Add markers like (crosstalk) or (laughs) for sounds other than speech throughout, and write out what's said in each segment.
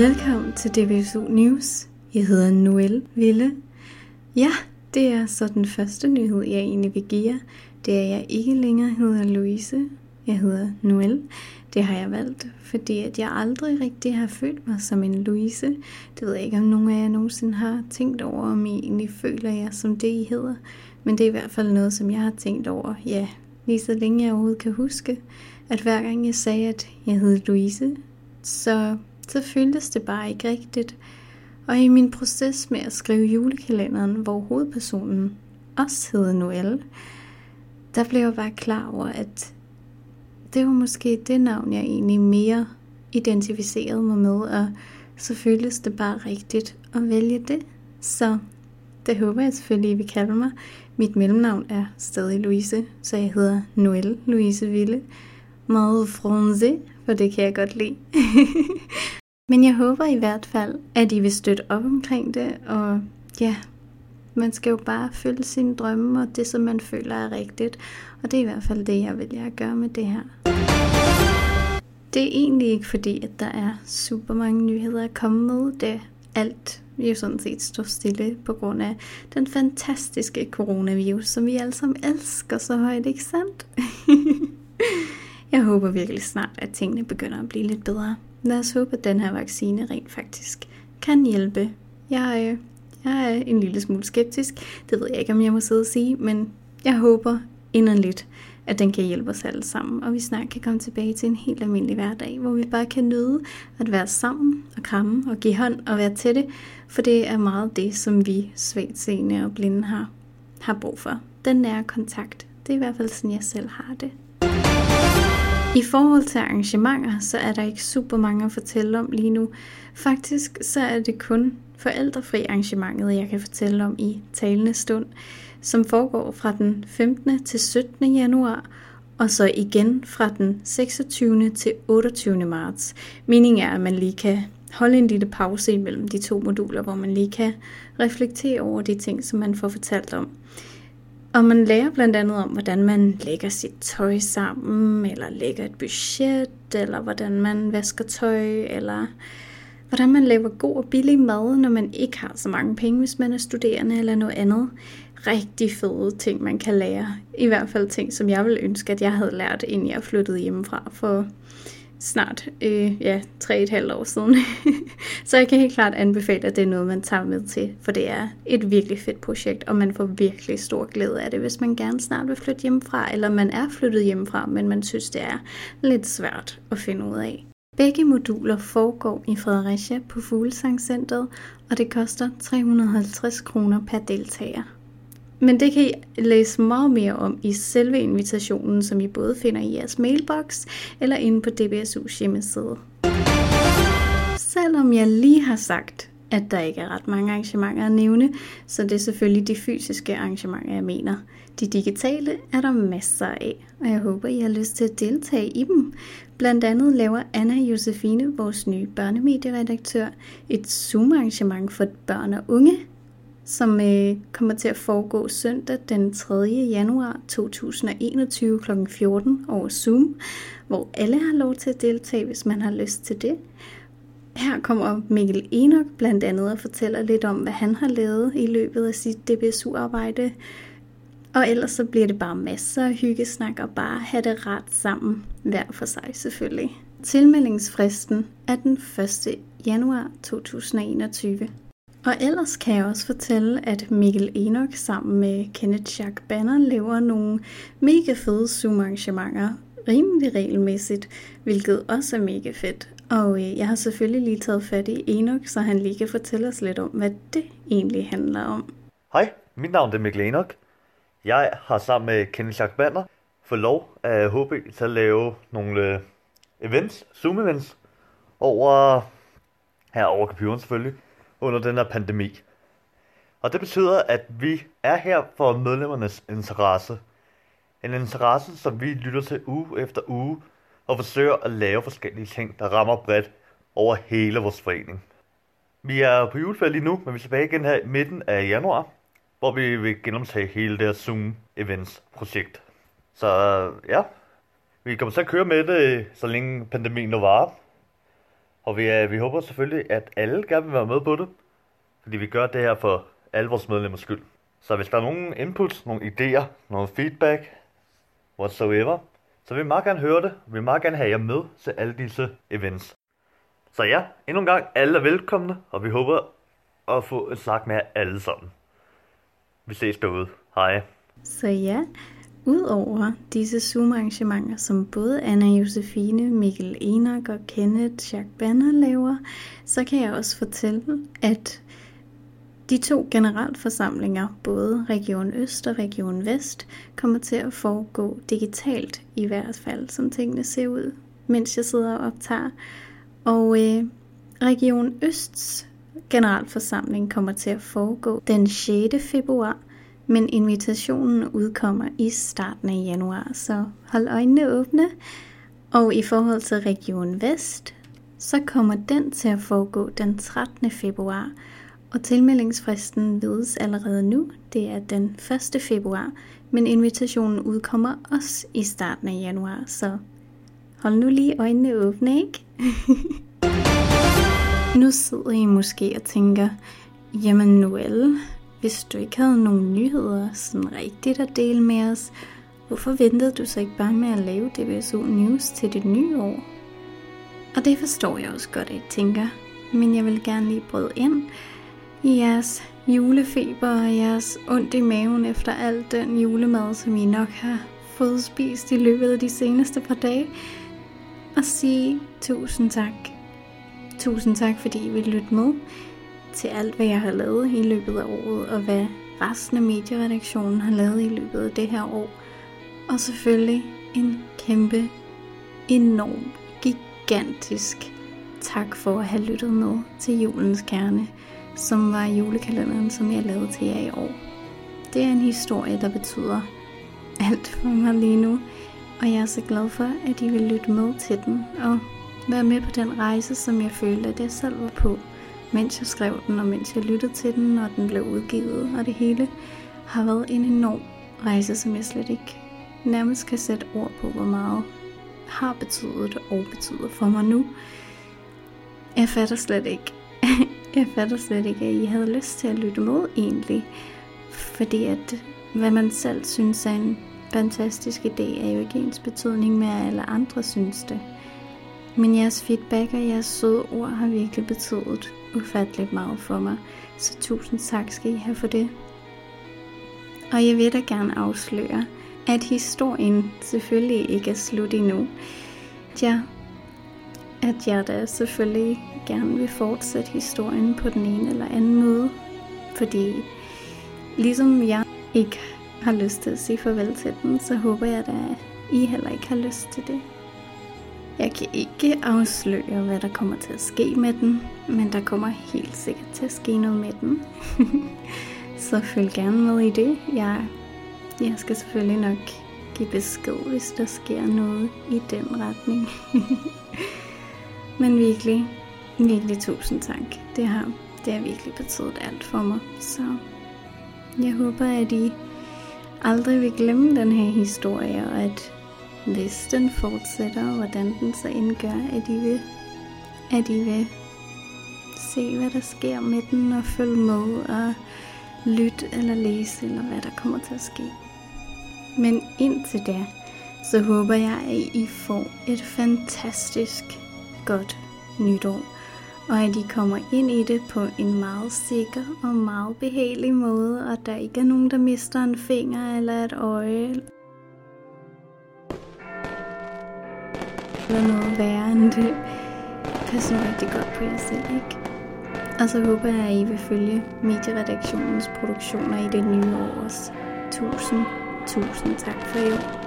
Velkommen til DBSU News. Jeg hedder Noel Ville. Ja, det er så den første nyhed, jeg egentlig vil give jer. Det er, at jeg ikke længere hedder Louise. Jeg hedder Noel. Det har jeg valgt, fordi at jeg aldrig rigtig har følt mig som en Louise. Det ved jeg ikke, om nogen af jer nogensinde har tænkt over, om I egentlig føler jer som det, I hedder. Men det er i hvert fald noget, som jeg har tænkt over, ja, lige så længe jeg overhovedet kan huske, at hver gang jeg sagde, at jeg hed Louise, så, så føltes det bare ikke rigtigt. Og i min proces med at skrive julekalenderen, hvor hovedpersonen også hedder Noel, der blev jeg bare klar over, at det var måske det navn, jeg egentlig mere identificerede mig med, og så føltes det bare rigtigt at vælge det. Så det håber jeg selvfølgelig, I vil kalde mig. Mit mellemnavn er stadig Louise, så jeg hedder Noelle Louise Ville. Meget français, for det kan jeg godt lide. (laughs) Men jeg håber i hvert fald, at I vil støtte op omkring det, og ja, man skal jo bare følge sine drømme og det, som man føler er rigtigt. Og det er i hvert fald det, jeg vil at gøre med det her. Det er egentlig ikke fordi, at der er super mange nyheder at komme med. da alt jo sådan set står stille på grund af den fantastiske coronavirus, som vi alle sammen elsker så højt, ikke sandt? (laughs) jeg håber virkelig snart, at tingene begynder at blive lidt bedre. Lad os håbe, at den her vaccine rent faktisk kan hjælpe. Jeg, øh, jeg er en lille smule skeptisk. Det ved jeg ikke, om jeg må sidde og sige, men jeg håber inderligt, at den kan hjælpe os alle sammen, og vi snart kan komme tilbage til en helt almindelig hverdag, hvor vi bare kan nyde at være sammen og kramme og give hånd og være tætte, for det er meget det, som vi svagt seende og blinde har, har brug for. Den nære kontakt. Det er i hvert fald sådan, jeg selv har det. I forhold til arrangementer, så er der ikke super mange at fortælle om lige nu. Faktisk så er det kun forældrefri arrangementet, jeg kan fortælle om i talende stund som foregår fra den 15. til 17. januar, og så igen fra den 26. til 28. marts. Meningen er, at man lige kan holde en lille pause imellem de to moduler, hvor man lige kan reflektere over de ting, som man får fortalt om. Og man lærer blandt andet om, hvordan man lægger sit tøj sammen, eller lægger et budget, eller hvordan man vasker tøj, eller hvordan man laver god og billig mad, når man ikke har så mange penge, hvis man er studerende eller noget andet rigtig fede ting, man kan lære. I hvert fald ting, som jeg ville ønske, at jeg havde lært, inden jeg flyttede hjemmefra for snart øh, ja, tre et halvt år siden. (laughs) så jeg kan helt klart anbefale, at det er noget, man tager med til, for det er et virkelig fedt projekt, og man får virkelig stor glæde af det, hvis man gerne snart vil flytte hjemmefra, eller man er flyttet hjemmefra, men man synes, det er lidt svært at finde ud af. Begge moduler foregår i Fredericia på Fuglesangcentret, og det koster 350 kroner per deltager. Men det kan I læse meget mere om i selve invitationen, som I både finder i jeres mailbox eller inde på DBSU's hjemmeside. Selvom jeg lige har sagt, at der ikke er ret mange arrangementer at nævne, så det er selvfølgelig de fysiske arrangementer, jeg mener. De digitale er der masser af, og jeg håber, I har lyst til at deltage i dem. Blandt andet laver Anna Josefine, vores nye børnemedieredaktør, et Zoom-arrangement for børn og unge, som øh, kommer til at foregå søndag den 3. januar 2021 kl. 14 over Zoom, hvor alle har lov til at deltage, hvis man har lyst til det. Her kommer Mikkel Enoch blandt andet og fortæller lidt om, hvad han har lavet i løbet af sit DBSU-arbejde. Og ellers så bliver det bare masser af hyggesnak og bare have det ret sammen, hver for sig selvfølgelig. Tilmeldingsfristen er den 1. januar 2021. Og ellers kan jeg også fortælle, at Mikkel Enoch sammen med Kenneth Jack Banner laver nogle mega fede Zoom-arrangementer rimelig regelmæssigt, hvilket også er mega fedt. Og øh, jeg har selvfølgelig lige taget fat i Enoch, så han lige kan fortælle os lidt om, hvad det egentlig handler om. Hej, mit navn er Mikkel Enoch. Jeg har sammen med Kenneth Jack Banner fået lov af HB til at lave nogle øh, events, Zoom-events, over her over computeren selvfølgelig, under den her pandemi. Og det betyder, at vi er her for medlemmernes interesse. En interesse, som vi lytter til uge efter uge, og forsøger at lave forskellige ting, der rammer bredt over hele vores forening. Vi er på juleferie lige nu, men vi er tilbage igen her i midten af januar, hvor vi vil genoptage hele det her Zoom Events projekt. Så ja, vi kommer til at køre med det, så længe pandemien nu varer. Og vi, er, vi håber selvfølgelig, at alle gerne vil være med på det. Fordi vi gør det her for alle vores medlemmers skyld. Så hvis der er nogen inputs, nogle idéer, nogle feedback, whatsoever, så vil vi meget gerne høre det. Vi vil meget gerne have jer med til alle disse events. Så ja, endnu en gang, alle er velkomne, og vi håber at få en snak med jer alle sammen. Vi ses derude. Hej. Så ja, Udover disse Zoom-arrangementer, som både Anna Josefine, Mikkel Enak og Kenneth Jacques Banner laver, så kan jeg også fortælle, at de to generalforsamlinger, både Region Øst og Region Vest, kommer til at foregå digitalt i hvert fald, som tingene ser ud, mens jeg sidder og optager. Og øh, Region Østs generalforsamling kommer til at foregå den 6. februar, men invitationen udkommer i starten af januar, så hold øjnene åbne. Og i forhold til Region Vest, så kommer den til at foregå den 13. februar, og tilmeldingsfristen vides allerede nu, det er den 1. februar, men invitationen udkommer også i starten af januar, så hold nu lige øjnene åbne, ikke? (laughs) nu sidder I måske og tænker, jamen Noel, hvis du ikke havde nogen nyheder sådan rigtigt at dele med os, hvorfor ventede du så ikke bare med at lave DBSU News til det nye år? Og det forstår jeg også godt, at I tænker, men jeg vil gerne lige bryde ind i jeres julefeber og jeres ondt i maven efter al den julemad, som I nok har fået spist i løbet af de seneste par dage, og sige tusind tak. Tusind tak, fordi I vil lytte med til alt, hvad jeg har lavet i løbet af året, og hvad resten af medieredaktionen har lavet i løbet af det her år. Og selvfølgelig en kæmpe, enorm, gigantisk tak for at have lyttet med til julens kerne, som var julekalenderen, som jeg lavede til jer i år. Det er en historie, der betyder alt for mig lige nu, og jeg er så glad for, at I vil lytte med til den og være med på den rejse, som jeg følte, at jeg selv var på mens jeg skrev den, og mens jeg lyttede til den, og den blev udgivet, og det hele har været en enorm rejse, som jeg slet ikke nærmest kan sætte ord på, hvor meget har betydet og betyder for mig nu. Jeg fatter slet ikke, (laughs) jeg fatter slet ikke, at I havde lyst til at lytte med egentlig. Fordi at hvad man selv synes er en fantastisk idé, er jo ikke ens betydning med, at alle andre synes det. Men jeres feedback og jeres søde ord har virkelig betydet ufatteligt meget for mig. Så tusind tak skal I have for det. Og jeg vil da gerne afsløre, at historien selvfølgelig ikke er slut endnu. Ja, at jeg da selvfølgelig gerne vil fortsætte historien på den ene eller anden måde. Fordi ligesom jeg ikke har lyst til at sige farvel til den, så håber jeg da, at I heller ikke har lyst til det. Jeg kan ikke afsløre, hvad der kommer til at ske med den, men der kommer helt sikkert til at ske noget med den. (laughs) så følg gerne med i det. Jeg, jeg skal selvfølgelig nok give besked, hvis der sker noget i den retning. (laughs) men virkelig, virkelig tusind tak. Det har, det har virkelig betydet alt for mig. Så jeg håber, at I aldrig vil glemme den her historie, og at hvis den fortsætter, hvordan den så indgør, at I vil, at I vil se, hvad der sker med den, og følge med, og lytte eller læse, eller hvad der kommer til at ske. Men indtil da, så håber jeg, at I får et fantastisk godt nytår, og at I kommer ind i det på en meget sikker og meget behagelig måde, og der ikke er nogen, der mister en finger eller et øje, eller noget værre end det. Pas nu rigtig godt på jer selv, ikke? Og så håber jeg, at I vil følge medieredaktionens produktioner i det nye år også. Tusind, tusind tak for i år.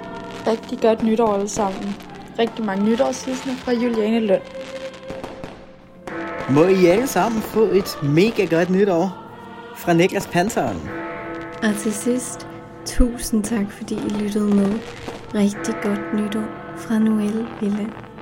Rigtig godt nytår alle sammen. Rigtig mange nytårshilsner fra Juliane Lund. Må I alle sammen få et mega godt nytår fra Niklas Panteren. Og til sidst, tusind tak fordi I lyttede med. Rigtig godt nytår fra Noel Ville.